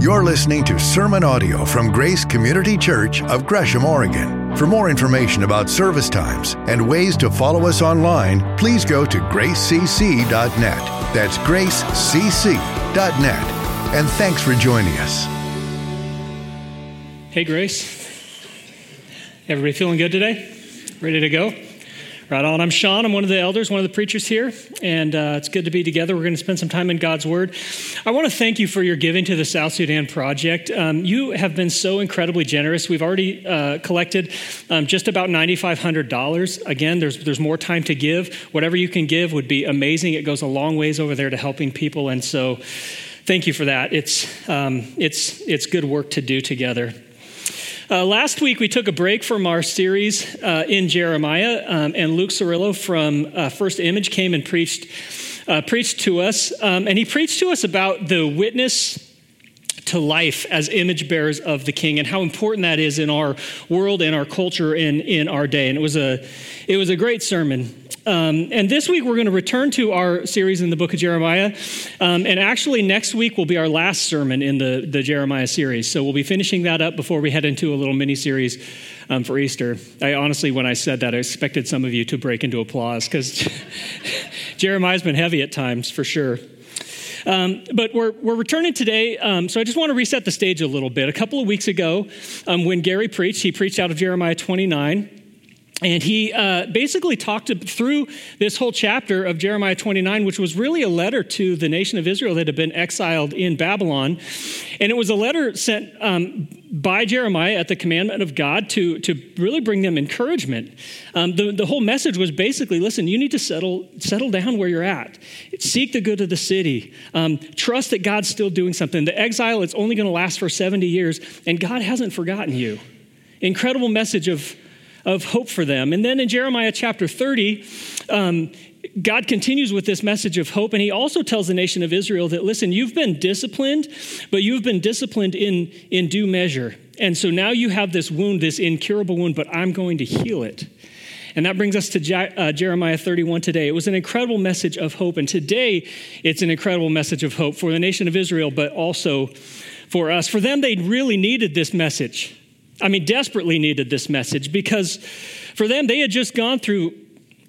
You're listening to sermon audio from Grace Community Church of Gresham, Oregon. For more information about service times and ways to follow us online, please go to gracecc.net. That's gracecc.net. And thanks for joining us. Hey, Grace. Everybody feeling good today? Ready to go? Right on. I'm Sean. I'm one of the elders, one of the preachers here, and uh, it's good to be together. We're going to spend some time in God's Word. I want to thank you for your giving to the South Sudan Project. Um, you have been so incredibly generous. We've already uh, collected um, just about $9,500. Again, there's there's more time to give. Whatever you can give would be amazing. It goes a long ways over there to helping people, and so thank you for that. It's um, it's it's good work to do together. Uh, last week, we took a break from our series uh, in Jeremiah, um, and Luke Cirillo from uh, First Image came and preached, uh, preached to us. Um, and he preached to us about the witness to life as image bearers of the king and how important that is in our world and our culture and in our day and it was a it was a great sermon um, and this week we're going to return to our series in the book of Jeremiah. Um, and actually, next week will be our last sermon in the, the Jeremiah series. So we'll be finishing that up before we head into a little mini series um, for Easter. I honestly, when I said that, I expected some of you to break into applause because Jeremiah's been heavy at times for sure. Um, but we're, we're returning today, um, so I just want to reset the stage a little bit. A couple of weeks ago, um, when Gary preached, he preached out of Jeremiah 29. And he uh, basically talked through this whole chapter of Jeremiah 29, which was really a letter to the nation of Israel that had been exiled in Babylon. And it was a letter sent um, by Jeremiah at the commandment of God to, to really bring them encouragement. Um, the, the whole message was basically listen, you need to settle, settle down where you're at, seek the good of the city, um, trust that God's still doing something. The exile is only going to last for 70 years, and God hasn't forgotten you. Incredible message of of hope for them. And then in Jeremiah chapter 30, um, God continues with this message of hope, and he also tells the nation of Israel that, listen, you've been disciplined, but you've been disciplined in, in due measure. And so now you have this wound, this incurable wound, but I'm going to heal it. And that brings us to Je- uh, Jeremiah 31 today. It was an incredible message of hope, and today it's an incredible message of hope for the nation of Israel, but also for us. For them, they really needed this message. I mean, desperately needed this message because for them, they had just gone through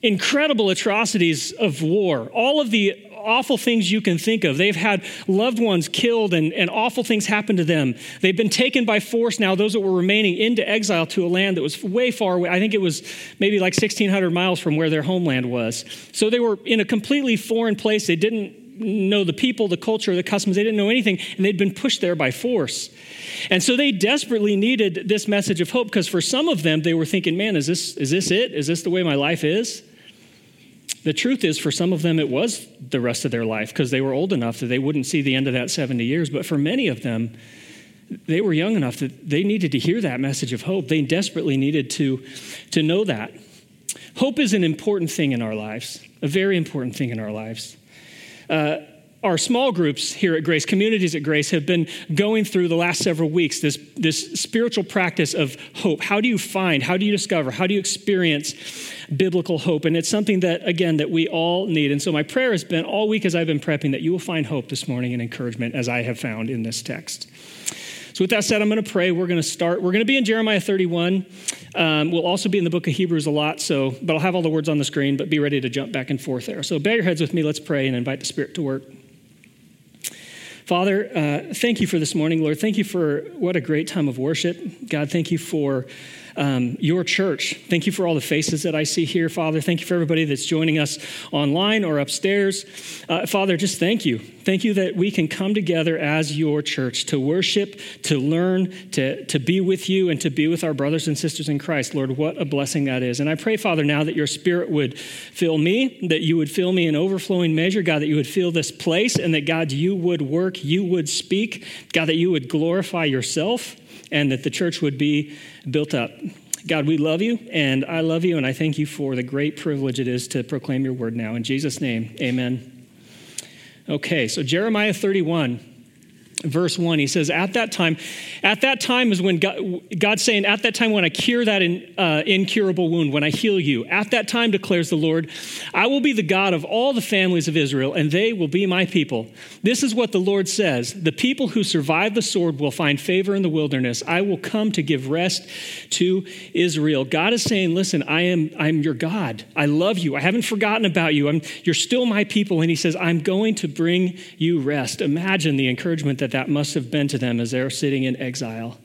incredible atrocities of war, all of the awful things you can think of. They've had loved ones killed and, and awful things happen to them. They've been taken by force now, those that were remaining, into exile to a land that was way far away. I think it was maybe like 1,600 miles from where their homeland was. So they were in a completely foreign place. They didn't know the people, the culture, the customs. They didn't know anything, and they'd been pushed there by force. And so they desperately needed this message of hope because for some of them, they were thinking, man, is this, is this it? Is this the way my life is? The truth is, for some of them, it was the rest of their life because they were old enough that they wouldn't see the end of that 70 years. But for many of them, they were young enough that they needed to hear that message of hope. They desperately needed to, to know that. Hope is an important thing in our lives, a very important thing in our lives. Uh, our small groups here at Grace, communities at Grace, have been going through the last several weeks this, this spiritual practice of hope. How do you find, how do you discover, how do you experience biblical hope? And it's something that, again, that we all need. And so my prayer has been all week as I've been prepping that you will find hope this morning and encouragement as I have found in this text. So, with that said, I'm going to pray. We're going to start. We're going to be in Jeremiah 31. Um, we'll also be in the book of Hebrews a lot, so, but I'll have all the words on the screen, but be ready to jump back and forth there. So, bow your heads with me. Let's pray and invite the Spirit to work. Father, uh, thank you for this morning, Lord. Thank you for what a great time of worship. God, thank you for um, your church. Thank you for all the faces that I see here, Father. Thank you for everybody that's joining us online or upstairs. Uh, Father, just thank you. Thank you that we can come together as your church to worship, to learn, to, to be with you, and to be with our brothers and sisters in Christ. Lord, what a blessing that is. And I pray, Father, now that your spirit would fill me, that you would fill me in overflowing measure, God, that you would fill this place, and that, God, you would work, you would speak, God, that you would glorify yourself and that the church would be built up. God, we love you, and I love you, and I thank you for the great privilege it is to proclaim your word now. In Jesus' name, amen. Okay, so Jeremiah 31. Verse 1 he says at that time at that time is when god, god's saying at that time when i cure that in, uh, incurable wound when i heal you at that time declares the lord i will be the god of all the families of israel and they will be my people. This is what the lord says the people who survive the sword will find favor in the wilderness. I will come to give rest to israel. God is saying listen i am i'm your god. I love you. I haven't forgotten about you. I'm, you're still my people. And he says i'm going to bring you rest. Imagine the encouragement that that must have been to them as they're sitting in exile.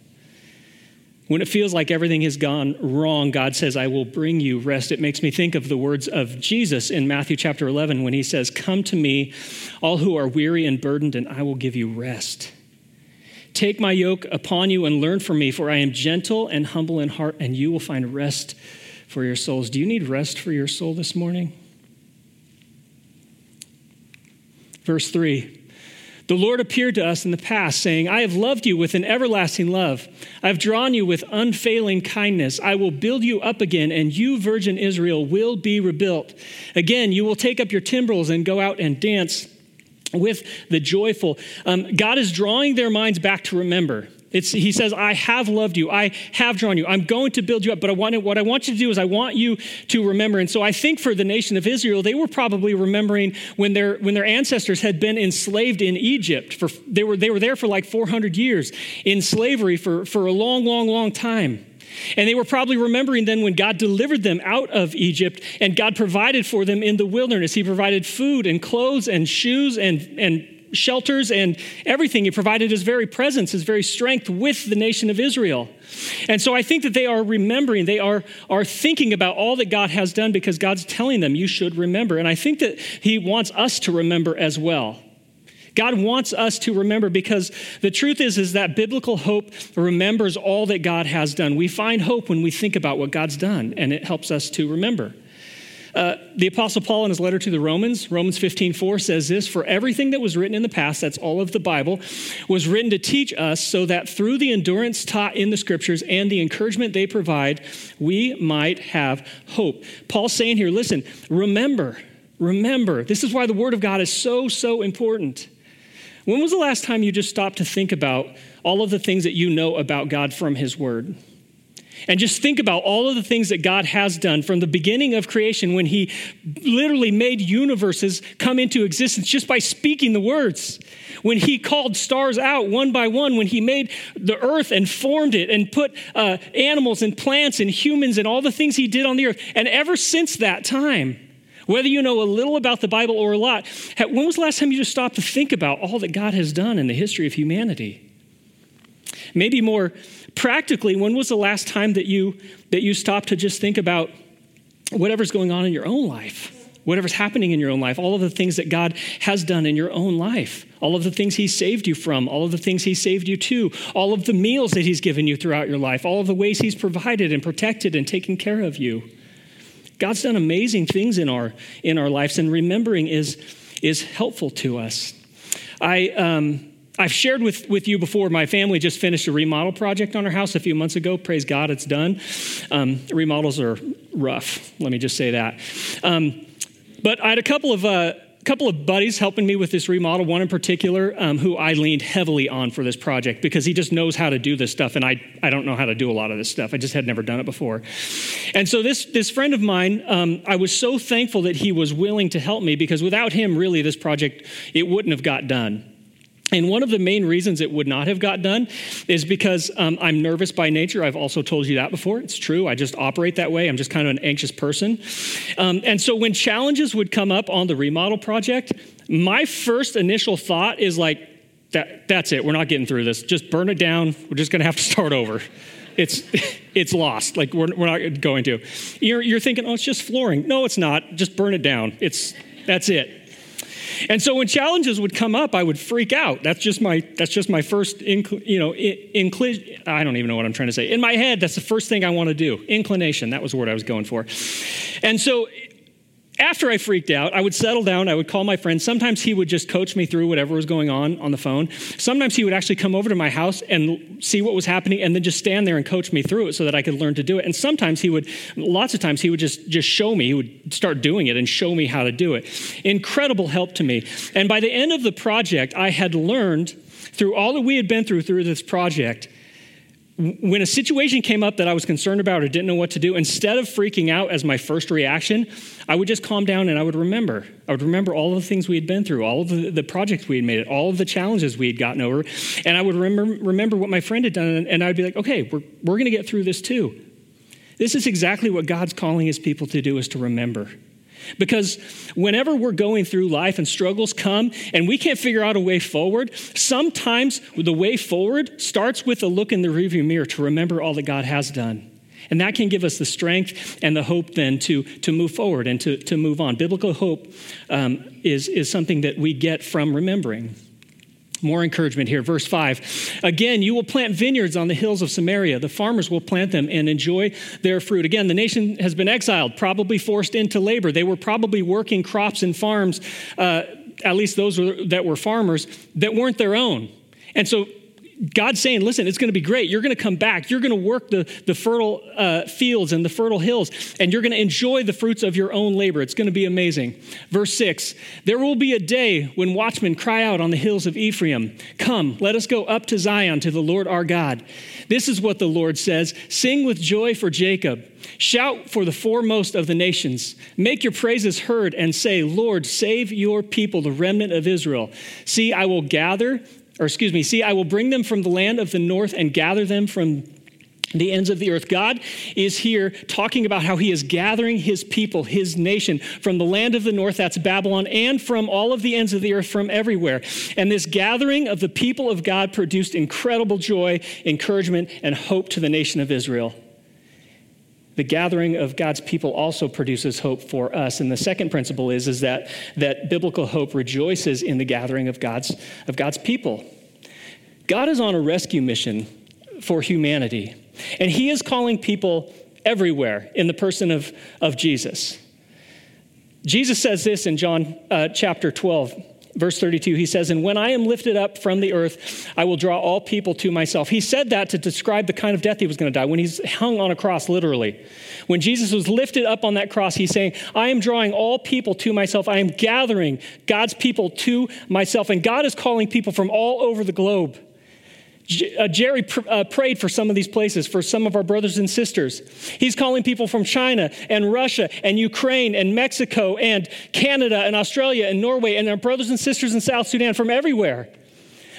When it feels like everything has gone wrong, God says, I will bring you rest. It makes me think of the words of Jesus in Matthew chapter 11 when he says, Come to me, all who are weary and burdened, and I will give you rest. Take my yoke upon you and learn from me, for I am gentle and humble in heart, and you will find rest for your souls. Do you need rest for your soul this morning? Verse 3 the Lord appeared to us in the past, saying, I have loved you with an everlasting love. I have drawn you with unfailing kindness. I will build you up again, and you, virgin Israel, will be rebuilt. Again, you will take up your timbrels and go out and dance with the joyful. Um, God is drawing their minds back to remember. It's, he says, I have loved you. I have drawn you. I'm going to build you up. But I want, what I want you to do is I want you to remember. And so I think for the nation of Israel, they were probably remembering when their, when their ancestors had been enslaved in Egypt. For, they, were, they were there for like 400 years in slavery for, for a long, long, long time. And they were probably remembering then when God delivered them out of Egypt and God provided for them in the wilderness. He provided food and clothes and shoes and, and shelters and everything. He provided his very presence, his very strength with the nation of Israel. And so I think that they are remembering, they are, are thinking about all that God has done because God's telling them, you should remember. And I think that he wants us to remember as well. God wants us to remember because the truth is is that biblical hope remembers all that God has done. We find hope when we think about what God's done and it helps us to remember. Uh, the Apostle Paul, in his letter to the Romans, Romans 15 4 says this For everything that was written in the past, that's all of the Bible, was written to teach us so that through the endurance taught in the scriptures and the encouragement they provide, we might have hope. Paul's saying here, listen, remember, remember. This is why the Word of God is so, so important. When was the last time you just stopped to think about all of the things that you know about God from His Word? And just think about all of the things that God has done from the beginning of creation when He literally made universes come into existence just by speaking the words. When He called stars out one by one, when He made the earth and formed it and put uh, animals and plants and humans and all the things He did on the earth. And ever since that time, whether you know a little about the Bible or a lot, when was the last time you just stopped to think about all that God has done in the history of humanity? Maybe more practically, when was the last time that you that you stopped to just think about whatever's going on in your own life? Whatever's happening in your own life, all of the things that God has done in your own life, all of the things He saved you from, all of the things He saved you to, all of the meals that He's given you throughout your life, all of the ways He's provided and protected and taken care of you. God's done amazing things in our in our lives, and remembering is is helpful to us. I um, I've shared with, with you before, my family just finished a remodel project on our house a few months ago. Praise God, it's done. Um, remodels are rough, let me just say that. Um, but I had a couple of, uh, couple of buddies helping me with this remodel, one in particular um, who I leaned heavily on for this project because he just knows how to do this stuff, and I, I don't know how to do a lot of this stuff. I just had never done it before. And so, this, this friend of mine, um, I was so thankful that he was willing to help me because without him, really, this project, it wouldn't have got done. And one of the main reasons it would not have got done is because um, I'm nervous by nature. I've also told you that before. It's true. I just operate that way. I'm just kind of an anxious person. Um, and so when challenges would come up on the remodel project, my first initial thought is like, that, that's it. We're not getting through this. Just burn it down. We're just going to have to start over. It's, it's lost. Like, we're, we're not going to. You're, you're thinking, oh, it's just flooring. No, it's not. Just burn it down. It's, that's it. And so when challenges would come up, I would freak out. That's just my that's just my first incl, you know incl, I don't even know what I'm trying to say. In my head, that's the first thing I want to do. Inclination. That was the word I was going for. And so after I freaked out, I would settle down. I would call my friend. Sometimes he would just coach me through whatever was going on on the phone. Sometimes he would actually come over to my house and see what was happening and then just stand there and coach me through it so that I could learn to do it. And sometimes he would, lots of times, he would just, just show me. He would start doing it and show me how to do it. Incredible help to me. And by the end of the project, I had learned through all that we had been through through this project, when a situation came up that I was concerned about or didn't know what to do, instead of freaking out as my first reaction, I would just calm down and I would remember. I would remember all of the things we had been through, all of the, the projects we had made, all of the challenges we had gotten over. And I would remember, remember what my friend had done. And I'd be like, okay, we're, we're going to get through this too. This is exactly what God's calling his people to do is to remember. Because whenever we're going through life and struggles come and we can't figure out a way forward, sometimes the way forward starts with a look in the rearview mirror to remember all that God has done. And that can give us the strength and the hope then to, to move forward and to, to move on. Biblical hope um, is, is something that we get from remembering. More encouragement here. Verse 5. Again, you will plant vineyards on the hills of Samaria. The farmers will plant them and enjoy their fruit. Again, the nation has been exiled, probably forced into labor. They were probably working crops and farms, uh, at least those that were farmers, that weren't their own. And so God's saying, listen, it's going to be great. You're going to come back. You're going to work the, the fertile uh, fields and the fertile hills, and you're going to enjoy the fruits of your own labor. It's going to be amazing. Verse 6 There will be a day when watchmen cry out on the hills of Ephraim, Come, let us go up to Zion to the Lord our God. This is what the Lord says Sing with joy for Jacob. Shout for the foremost of the nations. Make your praises heard and say, Lord, save your people, the remnant of Israel. See, I will gather or excuse me, see, I will bring them from the land of the north and gather them from the ends of the earth. God is here talking about how he is gathering his people, his nation, from the land of the north, that's Babylon, and from all of the ends of the earth, from everywhere. And this gathering of the people of God produced incredible joy, encouragement, and hope to the nation of Israel. The gathering of God's people also produces hope for us. And the second principle is, is that, that biblical hope rejoices in the gathering of God's, of God's people. God is on a rescue mission for humanity, and He is calling people everywhere in the person of, of Jesus. Jesus says this in John uh, chapter 12. Verse 32, he says, And when I am lifted up from the earth, I will draw all people to myself. He said that to describe the kind of death he was going to die when he's hung on a cross, literally. When Jesus was lifted up on that cross, he's saying, I am drawing all people to myself. I am gathering God's people to myself. And God is calling people from all over the globe. Uh, Jerry pr- uh, prayed for some of these places, for some of our brothers and sisters. He's calling people from China and Russia and Ukraine and Mexico and Canada and Australia and Norway and our brothers and sisters in South Sudan from everywhere.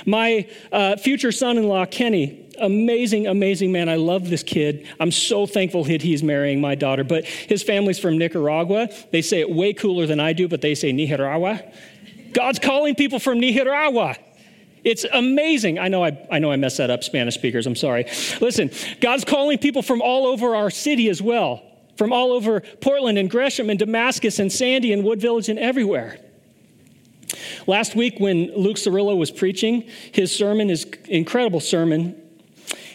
My uh, future son in law, Kenny, amazing, amazing man. I love this kid. I'm so thankful that he's marrying my daughter. But his family's from Nicaragua. They say it way cooler than I do, but they say Nicaragua. God's calling people from Nicaragua. It's amazing. I know I, I know I messed that up, Spanish speakers. I'm sorry. Listen, God's calling people from all over our city as well, from all over Portland and Gresham and Damascus and Sandy and Wood Village and everywhere. Last week, when Luke Cirillo was preaching his sermon, his incredible sermon,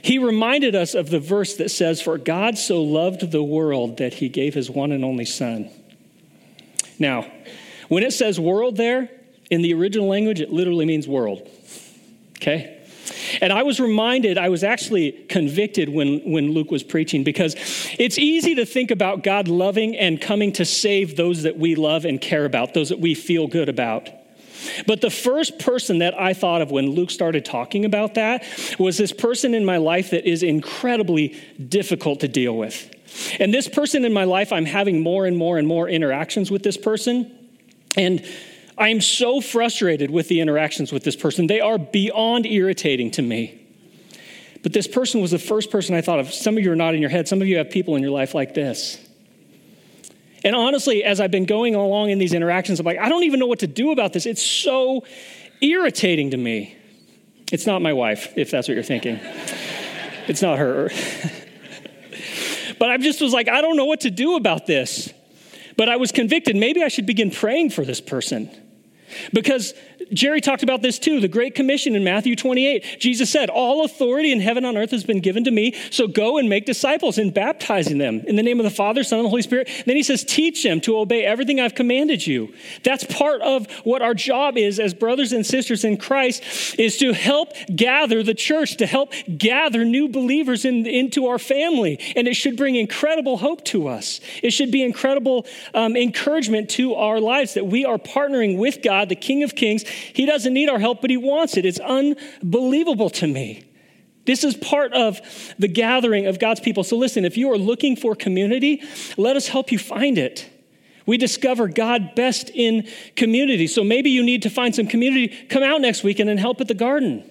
he reminded us of the verse that says, For God so loved the world that he gave his one and only Son. Now, when it says world there, in the original language, it literally means world okay? And I was reminded, I was actually convicted when, when Luke was preaching because it's easy to think about God loving and coming to save those that we love and care about, those that we feel good about. But the first person that I thought of when Luke started talking about that was this person in my life that is incredibly difficult to deal with. And this person in my life, I'm having more and more and more interactions with this person. And I am so frustrated with the interactions with this person. They are beyond irritating to me. But this person was the first person I thought of. Some of you are nodding your head. Some of you have people in your life like this. And honestly, as I've been going along in these interactions, I'm like, I don't even know what to do about this. It's so irritating to me. It's not my wife, if that's what you're thinking. it's not her. but I just was like, I don't know what to do about this. But I was convicted maybe I should begin praying for this person. Because Jerry talked about this too, the Great Commission in Matthew 28. Jesus said, All authority in heaven and earth has been given to me, so go and make disciples and baptizing them in the name of the Father, Son, and the Holy Spirit. Then he says, Teach them to obey everything I've commanded you. That's part of what our job is as brothers and sisters in Christ, is to help gather the church, to help gather new believers in, into our family. And it should bring incredible hope to us. It should be incredible um, encouragement to our lives that we are partnering with God, the King of Kings He doesn't need our help, but He wants it. It's unbelievable to me. This is part of the gathering of God's people. So listen, if you are looking for community, let us help you find it. We discover God best in community. So maybe you need to find some community. Come out next weekend and help at the garden.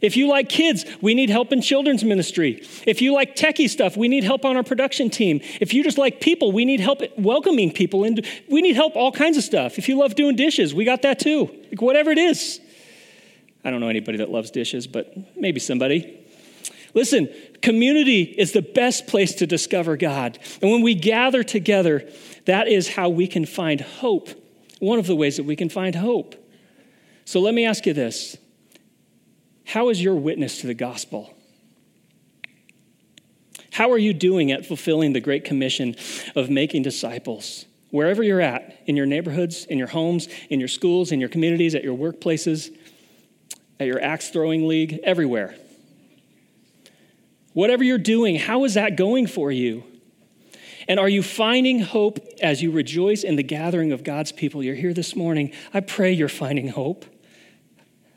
If you like kids, we need help in children's ministry. If you like techie stuff, we need help on our production team. If you just like people, we need help welcoming people. And we need help all kinds of stuff. If you love doing dishes, we got that too. Like whatever it is. I don't know anybody that loves dishes, but maybe somebody. Listen, community is the best place to discover God. And when we gather together, that is how we can find hope. One of the ways that we can find hope. So let me ask you this how is your witness to the gospel? How are you doing at fulfilling the great commission of making disciples? Wherever you're at, in your neighborhoods, in your homes, in your schools, in your communities, at your workplaces, at your axe throwing league, everywhere. Whatever you're doing, how is that going for you? And are you finding hope as you rejoice in the gathering of God's people? You're here this morning. I pray you're finding hope.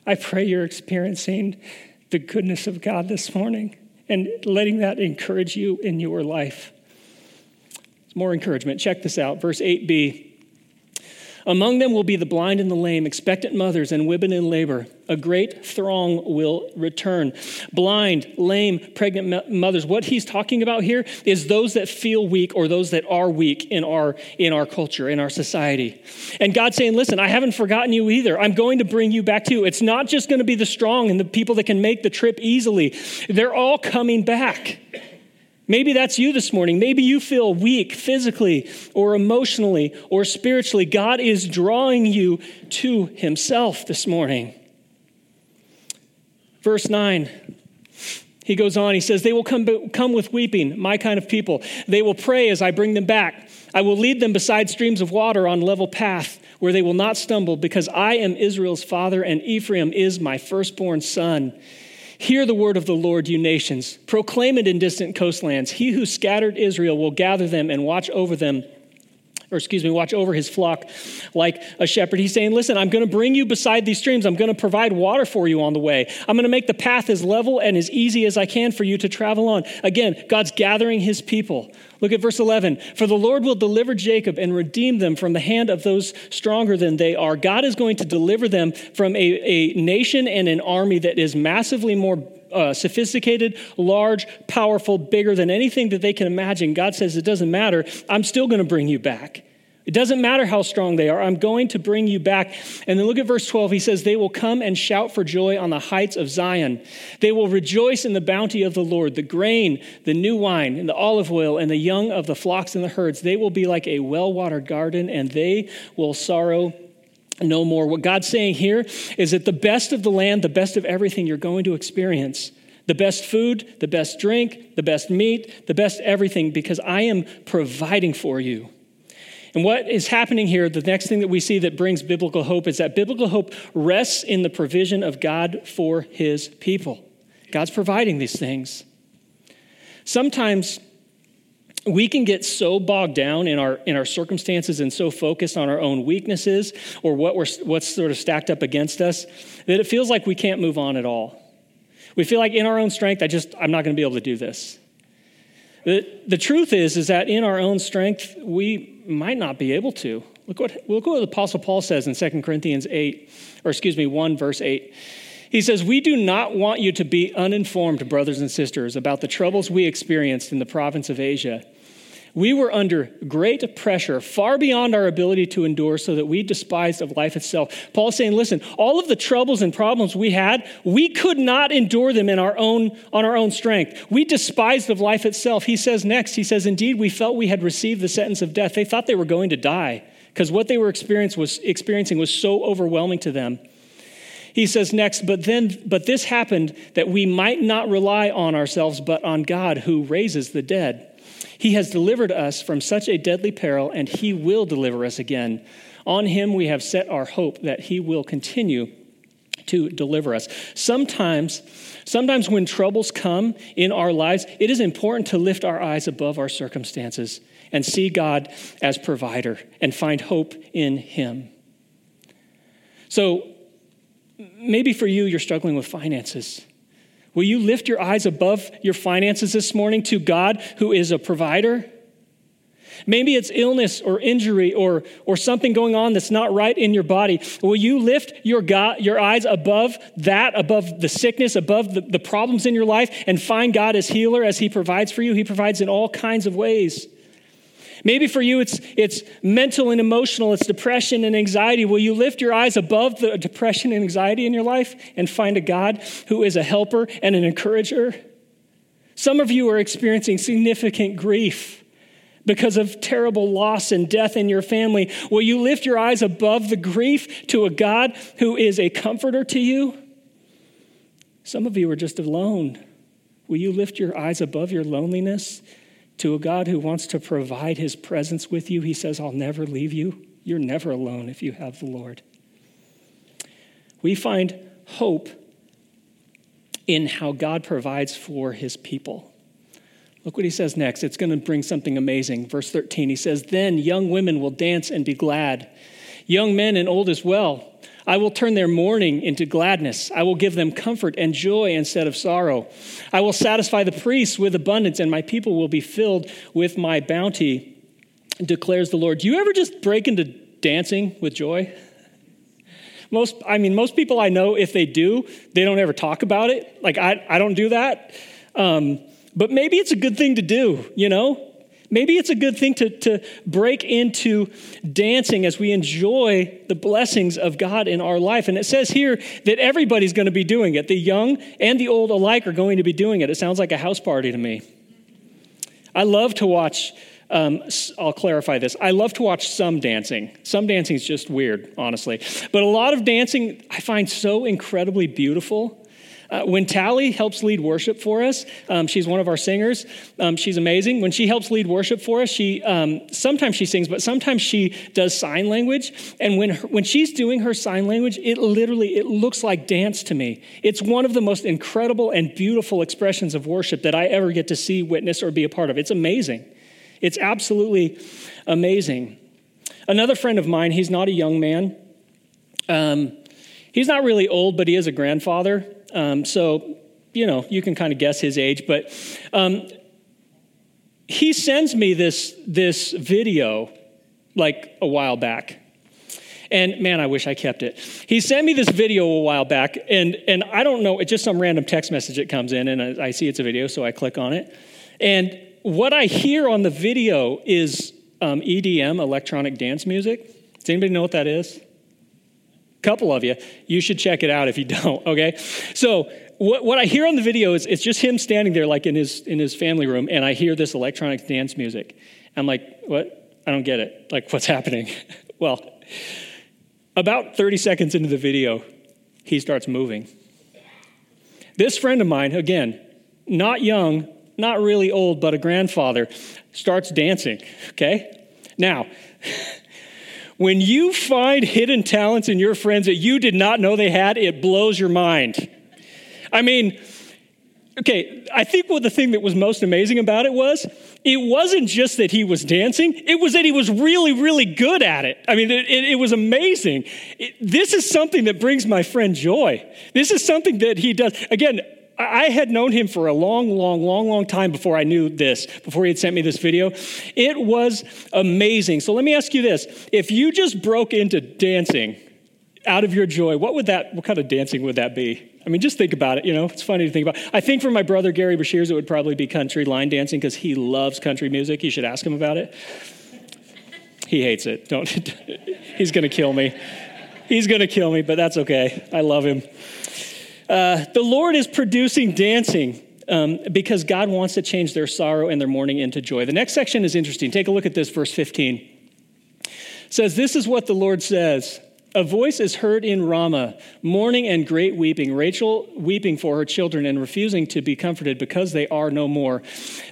I pray you're experiencing the goodness of God this morning and letting that encourage you in your life. It's More encouragement. Check this out. Verse 8b among them will be the blind and the lame, expectant mothers, and women in labor. A great throng will return. Blind, lame, pregnant mothers. What he's talking about here is those that feel weak or those that are weak in our, in our culture, in our society. And God's saying, listen, I haven't forgotten you either. I'm going to bring you back too. It's not just going to be the strong and the people that can make the trip easily, they're all coming back. Maybe that's you this morning. Maybe you feel weak physically or emotionally or spiritually. God is drawing you to Himself this morning. Verse 9, he goes on, he says, They will come, come with weeping, my kind of people. They will pray as I bring them back. I will lead them beside streams of water on level path where they will not stumble, because I am Israel's father and Ephraim is my firstborn son. Hear the word of the Lord, you nations. Proclaim it in distant coastlands. He who scattered Israel will gather them and watch over them or excuse me, watch over his flock like a shepherd. He's saying, Listen, I'm going to bring you beside these streams. I'm going to provide water for you on the way. I'm going to make the path as level and as easy as I can for you to travel on. Again, God's gathering his people. Look at verse 11. For the Lord will deliver Jacob and redeem them from the hand of those stronger than they are. God is going to deliver them from a, a nation and an army that is massively more uh, sophisticated, large, powerful, bigger than anything that they can imagine. God says, It doesn't matter. I'm still going to bring you back. It doesn't matter how strong they are. I'm going to bring you back. And then look at verse 12. He says, They will come and shout for joy on the heights of Zion. They will rejoice in the bounty of the Lord, the grain, the new wine, and the olive oil, and the young of the flocks and the herds. They will be like a well watered garden, and they will sorrow no more. What God's saying here is that the best of the land, the best of everything you're going to experience, the best food, the best drink, the best meat, the best everything, because I am providing for you. And what is happening here, the next thing that we see that brings biblical hope is that biblical hope rests in the provision of God for his people. God's providing these things. Sometimes we can get so bogged down in our in our circumstances and so focused on our own weaknesses or what we're what's sort of stacked up against us that it feels like we can't move on at all. We feel like in our own strength, I just I'm not going to be able to do this. The, the truth is is that in our own strength, we might not be able to. Look what look what the Apostle Paul says in 2 Corinthians 8, or excuse me, 1 verse 8. He says, We do not want you to be uninformed, brothers and sisters, about the troubles we experienced in the province of Asia we were under great pressure, far beyond our ability to endure, so that we despised of life itself. Paul's saying, listen, all of the troubles and problems we had, we could not endure them in our own, on our own strength. We despised of life itself. He says next, he says, indeed, we felt we had received the sentence of death. They thought they were going to die because what they were was, experiencing was so overwhelming to them. He says next, but then, but this happened that we might not rely on ourselves, but on God who raises the dead. He has delivered us from such a deadly peril, and He will deliver us again. On Him we have set our hope that He will continue to deliver us. Sometimes, sometimes when troubles come in our lives, it is important to lift our eyes above our circumstances and see God as provider and find hope in Him. So, maybe for you, you're struggling with finances. Will you lift your eyes above your finances this morning to God, who is a provider? Maybe it's illness or injury or, or something going on that's not right in your body. Will you lift your, God, your eyes above that, above the sickness, above the, the problems in your life, and find God as healer as He provides for you? He provides in all kinds of ways. Maybe for you it's, it's mental and emotional, it's depression and anxiety. Will you lift your eyes above the depression and anxiety in your life and find a God who is a helper and an encourager? Some of you are experiencing significant grief because of terrible loss and death in your family. Will you lift your eyes above the grief to a God who is a comforter to you? Some of you are just alone. Will you lift your eyes above your loneliness to a God who wants to provide his presence with you. He says, I'll never leave you. You're never alone if you have the Lord. We find hope in how God provides for his people. Look what he says next. It's going to bring something amazing. Verse 13, he says, Then young women will dance and be glad, young men and old as well. I will turn their mourning into gladness. I will give them comfort and joy instead of sorrow. I will satisfy the priests with abundance, and my people will be filled with my bounty, declares the Lord. Do you ever just break into dancing with joy? Most, I mean, most people I know, if they do, they don't ever talk about it. Like, I, I don't do that. Um, but maybe it's a good thing to do, you know? Maybe it's a good thing to, to break into dancing as we enjoy the blessings of God in our life. And it says here that everybody's going to be doing it. The young and the old alike are going to be doing it. It sounds like a house party to me. I love to watch. Um, I'll clarify this. I love to watch some dancing. Some dancing is just weird, honestly. But a lot of dancing I find so incredibly beautiful. Uh, when Tally helps lead worship for us, um, she's one of our singers. Um, she's amazing. When she helps lead worship for us, she um, sometimes she sings, but sometimes she does sign language. And when her, when she's doing her sign language, it literally it looks like dance to me. It's one of the most incredible and beautiful expressions of worship that I ever get to see, witness, or be a part of. It's amazing. It's absolutely amazing. Another friend of mine, he's not a young man. Um, he's not really old, but he is a grandfather. Um, so, you know, you can kind of guess his age, but um, he sends me this, this video like a while back. And man, I wish I kept it. He sent me this video a while back, and, and I don't know, it's just some random text message that comes in, and I, I see it's a video, so I click on it. And what I hear on the video is um, EDM, electronic dance music. Does anybody know what that is? Couple of you, you should check it out if you don't, okay? So what, what I hear on the video is it's just him standing there like in his in his family room, and I hear this electronic dance music. I'm like, what? I don't get it. Like, what's happening? well, about 30 seconds into the video, he starts moving. This friend of mine, again, not young, not really old, but a grandfather, starts dancing, okay? Now, When you find hidden talents in your friends that you did not know they had, it blows your mind. I mean, okay, I think what the thing that was most amazing about it was it wasn't just that he was dancing, it was that he was really, really good at it. I mean, it, it, it was amazing. It, this is something that brings my friend joy. This is something that he does. Again, I had known him for a long, long, long, long time before I knew this, before he had sent me this video. It was amazing. So let me ask you this. If you just broke into dancing out of your joy, what would that, what kind of dancing would that be? I mean, just think about it. You know, it's funny to think about. I think for my brother Gary Bashirs, it would probably be country line dancing because he loves country music. You should ask him about it. He hates it. Don't. he's to kill me. He's to kill me, but that's okay. I love him. Uh, the Lord is producing dancing um, because God wants to change their sorrow and their mourning into joy. The next section is interesting. Take a look at this, verse 15. It says, This is what the Lord says. A voice is heard in Ramah, mourning and great weeping, Rachel weeping for her children and refusing to be comforted because they are no more.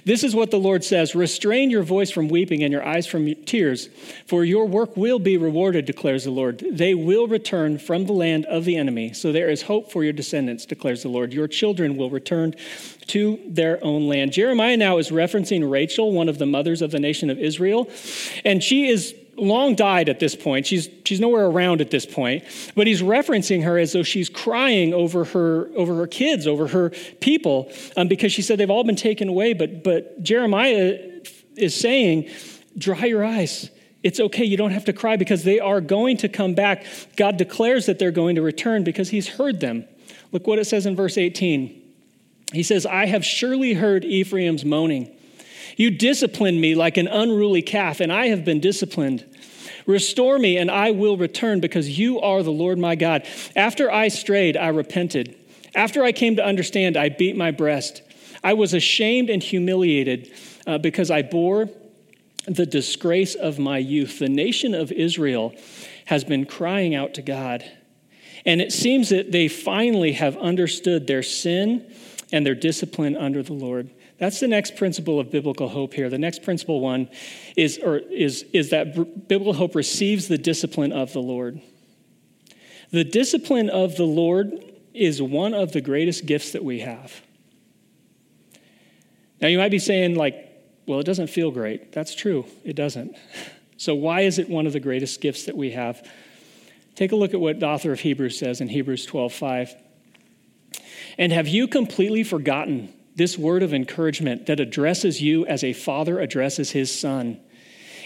This is what the Lord says Restrain your voice from weeping and your eyes from tears, for your work will be rewarded, declares the Lord. They will return from the land of the enemy. So there is hope for your descendants, declares the Lord. Your children will return to their own land. Jeremiah now is referencing Rachel, one of the mothers of the nation of Israel, and she is long died at this point. She's, she's nowhere around at this point. But he's referencing her as though she's crying over her, over her kids, over her people, um, because she said they've all been taken away. But, but Jeremiah is saying, dry your eyes. It's okay. You don't have to cry because they are going to come back. God declares that they're going to return because he's heard them. Look what it says in verse 18. He says, I have surely heard Ephraim's moaning. You disciplined me like an unruly calf, and I have been disciplined. Restore me, and I will return, because you are the Lord my God. After I strayed, I repented. After I came to understand, I beat my breast. I was ashamed and humiliated uh, because I bore the disgrace of my youth. The nation of Israel has been crying out to God. And it seems that they finally have understood their sin and their discipline under the Lord. That's the next principle of biblical hope here. The next principle one is, or is, is that biblical hope receives the discipline of the Lord. The discipline of the Lord is one of the greatest gifts that we have. Now, you might be saying, like, well, it doesn't feel great. That's true, it doesn't. So, why is it one of the greatest gifts that we have? Take a look at what the author of Hebrews says in Hebrews 12 5. And have you completely forgotten this word of encouragement that addresses you as a father addresses his son.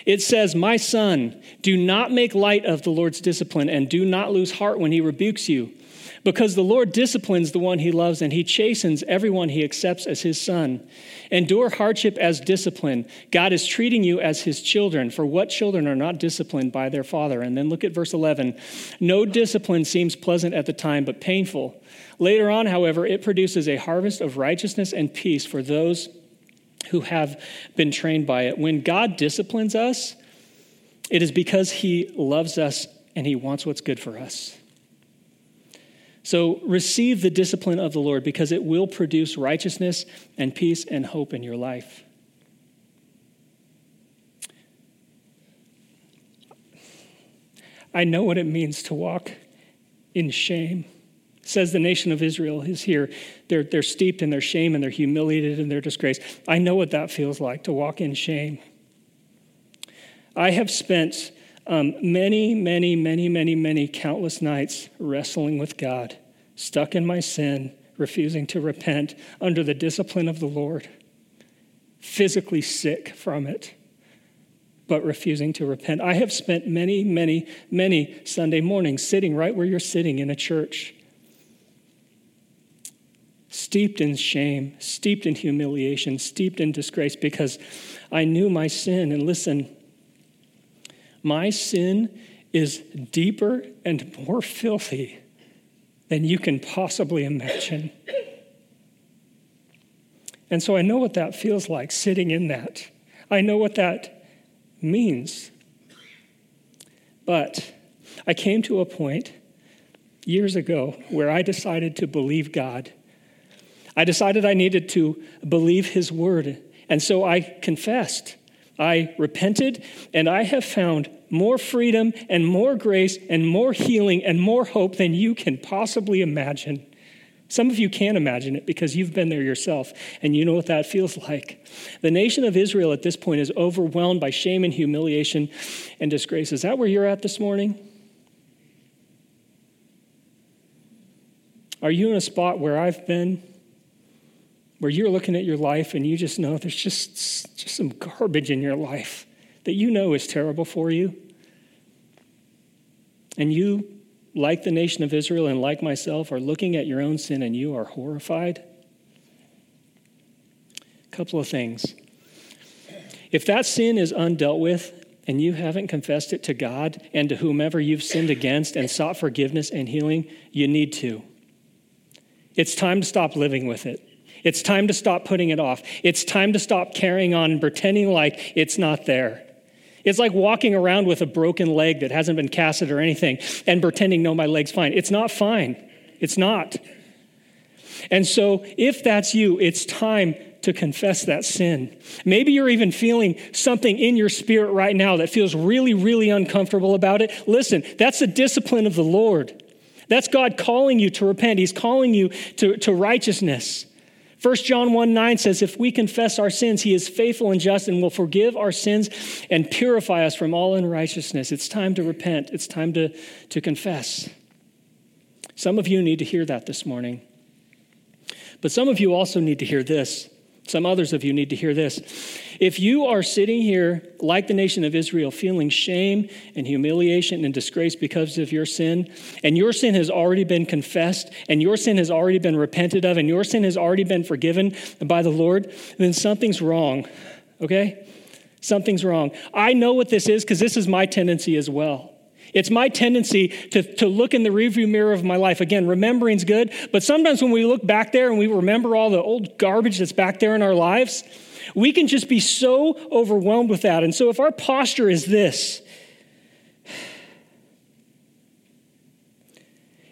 It says, My son, do not make light of the Lord's discipline and do not lose heart when he rebukes you, because the Lord disciplines the one he loves and he chastens everyone he accepts as his son. Endure hardship as discipline. God is treating you as his children, for what children are not disciplined by their father? And then look at verse 11. No discipline seems pleasant at the time, but painful. Later on, however, it produces a harvest of righteousness and peace for those who have been trained by it. When God disciplines us, it is because he loves us and he wants what's good for us. So receive the discipline of the Lord because it will produce righteousness and peace and hope in your life. I know what it means to walk in shame says the nation of Israel is here. They're, they're steeped in their shame and they're humiliated in their disgrace. I know what that feels like to walk in shame. I have spent um, many, many, many, many, many countless nights wrestling with God, stuck in my sin, refusing to repent under the discipline of the Lord, physically sick from it, but refusing to repent. I have spent many, many, many Sunday mornings sitting right where you're sitting in a church steeped in shame, steeped in humiliation, steeped in disgrace because I knew my sin. And listen, my sin is deeper and more filthy than you can possibly imagine. And so I know what that feels like sitting in that. I know what that means. But I came to a point years ago where I decided to believe God I decided I needed to believe his word. And so I confessed. I repented, and I have found more freedom and more grace and more healing and more hope than you can possibly imagine. Some of you can't imagine it because you've been there yourself and you know what that feels like. The nation of Israel at this point is overwhelmed by shame and humiliation and disgrace. Is that where you're at this morning? Are you in a spot where I've been? Where you're looking at your life and you just know there's just, just some garbage in your life that you know is terrible for you. And you, like the nation of Israel and like myself, are looking at your own sin and you are horrified. A couple of things. If that sin is undealt with and you haven't confessed it to God and to whomever you've sinned against and sought forgiveness and healing, you need to. It's time to stop living with it. It's time to stop putting it off. It's time to stop carrying on and pretending like it's not there. It's like walking around with a broken leg that hasn't been casted or anything and pretending, no, my leg's fine. It's not fine. It's not. And so, if that's you, it's time to confess that sin. Maybe you're even feeling something in your spirit right now that feels really, really uncomfortable about it. Listen, that's the discipline of the Lord. That's God calling you to repent. He's calling you to, to righteousness. 1 John 1 9 says, If we confess our sins, he is faithful and just and will forgive our sins and purify us from all unrighteousness. It's time to repent, it's time to, to confess. Some of you need to hear that this morning. But some of you also need to hear this. Some others of you need to hear this. If you are sitting here, like the nation of Israel, feeling shame and humiliation and disgrace because of your sin, and your sin has already been confessed, and your sin has already been repented of, and your sin has already been forgiven by the Lord, then something's wrong, okay? Something's wrong. I know what this is because this is my tendency as well. It's my tendency to, to look in the rearview mirror of my life. Again, remembering's good, but sometimes when we look back there and we remember all the old garbage that's back there in our lives, we can just be so overwhelmed with that. And so if our posture is this,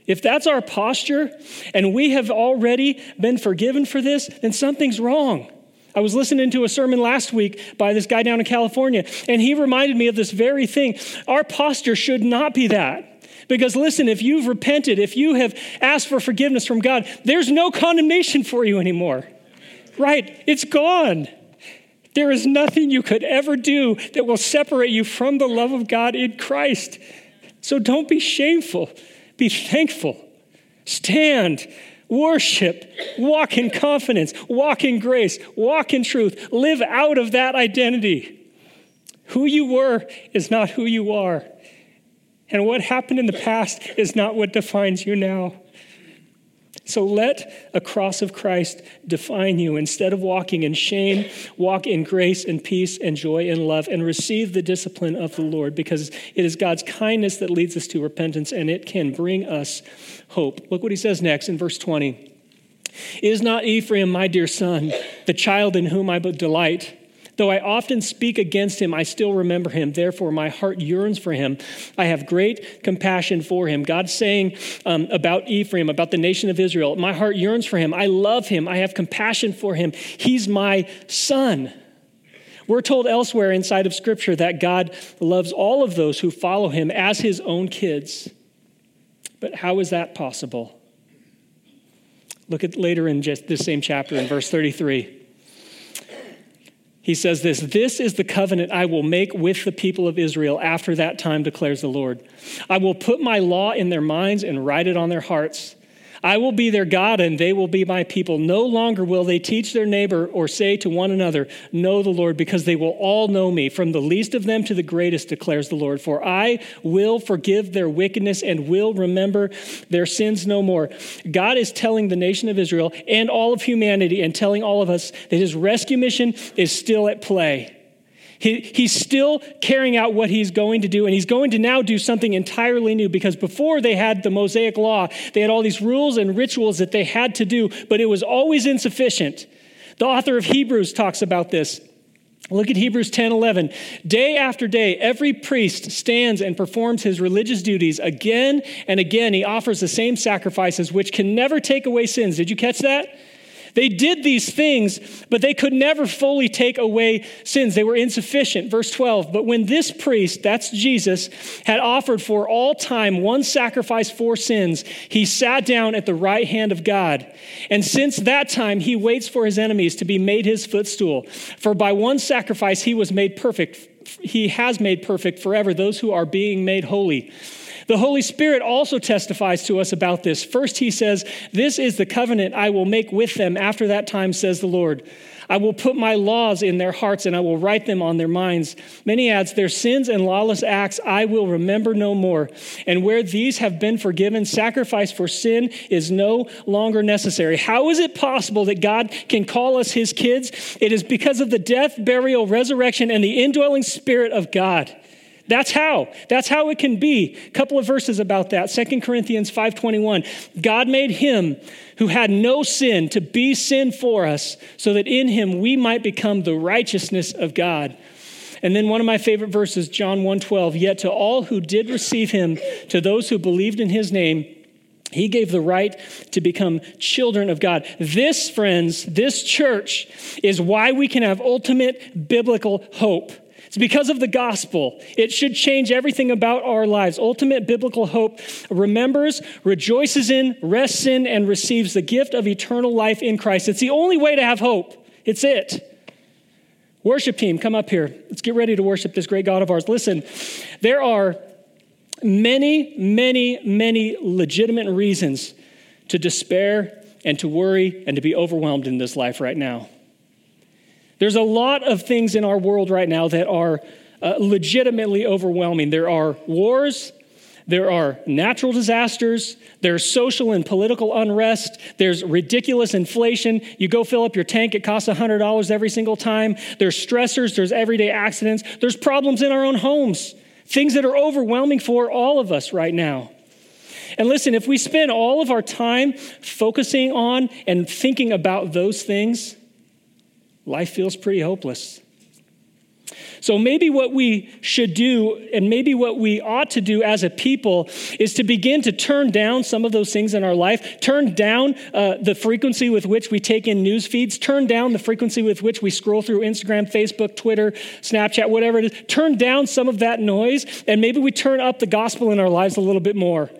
If that's our posture and we have already been forgiven for this, then something's wrong. I was listening to a sermon last week by this guy down in California, and he reminded me of this very thing. Our posture should not be that. Because listen, if you've repented, if you have asked for forgiveness from God, there's no condemnation for you anymore. Right? It's gone. There is nothing you could ever do that will separate you from the love of God in Christ. So don't be shameful, be thankful. Stand worship, walk in confidence, walk in grace, walk in truth, live out of that identity. Who you were is not who you are. And what happened in the past is not what defines you now. So let a cross of Christ define you. Instead of walking in shame, walk in grace and peace and joy and love and receive the discipline of the Lord because it is God's kindness that leads us to repentance and it can bring us hope. Look what he says next in verse 20. Is not Ephraim my dear son, the child in whom I delight? Though I often speak against him, I still remember him. Therefore, my heart yearns for him. I have great compassion for him. God's saying um, about Ephraim, about the nation of Israel, my heart yearns for him. I love him. I have compassion for him. He's my son. We're told elsewhere inside of Scripture that God loves all of those who follow him as his own kids. But how is that possible? Look at later in just this same chapter in verse 33 he says this This is the covenant I will make with the people of Israel after that time, declares the Lord. I will put my law in their minds and write it on their hearts. I will be their God and they will be my people. No longer will they teach their neighbor or say to one another, Know the Lord, because they will all know me, from the least of them to the greatest, declares the Lord. For I will forgive their wickedness and will remember their sins no more. God is telling the nation of Israel and all of humanity and telling all of us that his rescue mission is still at play. He, he's still carrying out what he's going to do, and he's going to now do something entirely new because before they had the Mosaic law, they had all these rules and rituals that they had to do, but it was always insufficient. The author of Hebrews talks about this. Look at Hebrews 10 11. Day after day, every priest stands and performs his religious duties. Again and again, he offers the same sacrifices, which can never take away sins. Did you catch that? They did these things, but they could never fully take away sins. They were insufficient. Verse 12, but when this priest, that's Jesus, had offered for all time one sacrifice for sins, he sat down at the right hand of God. And since that time, he waits for his enemies to be made his footstool. For by one sacrifice, he was made perfect. He has made perfect forever those who are being made holy. The Holy Spirit also testifies to us about this. First, he says, This is the covenant I will make with them after that time, says the Lord. I will put my laws in their hearts and I will write them on their minds. Many adds, Their sins and lawless acts I will remember no more. And where these have been forgiven, sacrifice for sin is no longer necessary. How is it possible that God can call us his kids? It is because of the death, burial, resurrection, and the indwelling spirit of God. That's how. That's how it can be. A couple of verses about that. Second Corinthians 5:21. God made him who had no sin to be sin for us so that in him we might become the righteousness of God. And then one of my favorite verses, John 1:12, yet to all who did receive him, to those who believed in his name, he gave the right to become children of God. This, friends, this church is why we can have ultimate biblical hope. It's because of the gospel. It should change everything about our lives. Ultimate biblical hope remembers, rejoices in, rests in, and receives the gift of eternal life in Christ. It's the only way to have hope. It's it. Worship team, come up here. Let's get ready to worship this great God of ours. Listen, there are many, many, many legitimate reasons to despair and to worry and to be overwhelmed in this life right now. There's a lot of things in our world right now that are uh, legitimately overwhelming. There are wars, there are natural disasters, there's social and political unrest, there's ridiculous inflation. You go fill up your tank, it costs $100 every single time. There's stressors, there's everyday accidents, there's problems in our own homes, things that are overwhelming for all of us right now. And listen, if we spend all of our time focusing on and thinking about those things, life feels pretty hopeless. So maybe what we should do, and maybe what we ought to do as a people, is to begin to turn down some of those things in our life, turn down uh, the frequency with which we take in news feeds, turn down the frequency with which we scroll through Instagram, Facebook, Twitter, Snapchat, whatever it is. Turn down some of that noise, and maybe we turn up the gospel in our lives a little bit more.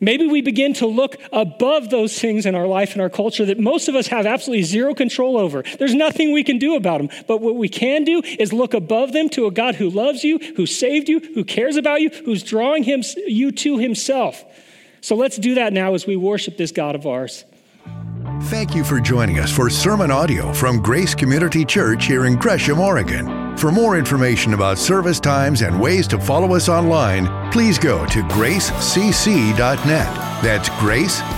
Maybe we begin to look above those things in our life and our culture that most of us have absolutely zero control over. There's nothing we can do about them. But what we can do is look above them to a God who loves you, who saved you, who cares about you, who's drawing him, you to himself. So let's do that now as we worship this God of ours. Thank you for joining us for sermon audio from Grace Community Church here in Gresham, Oregon. For more information about service times and ways to follow us online, please go to gracecc.net. That's gracecc.net.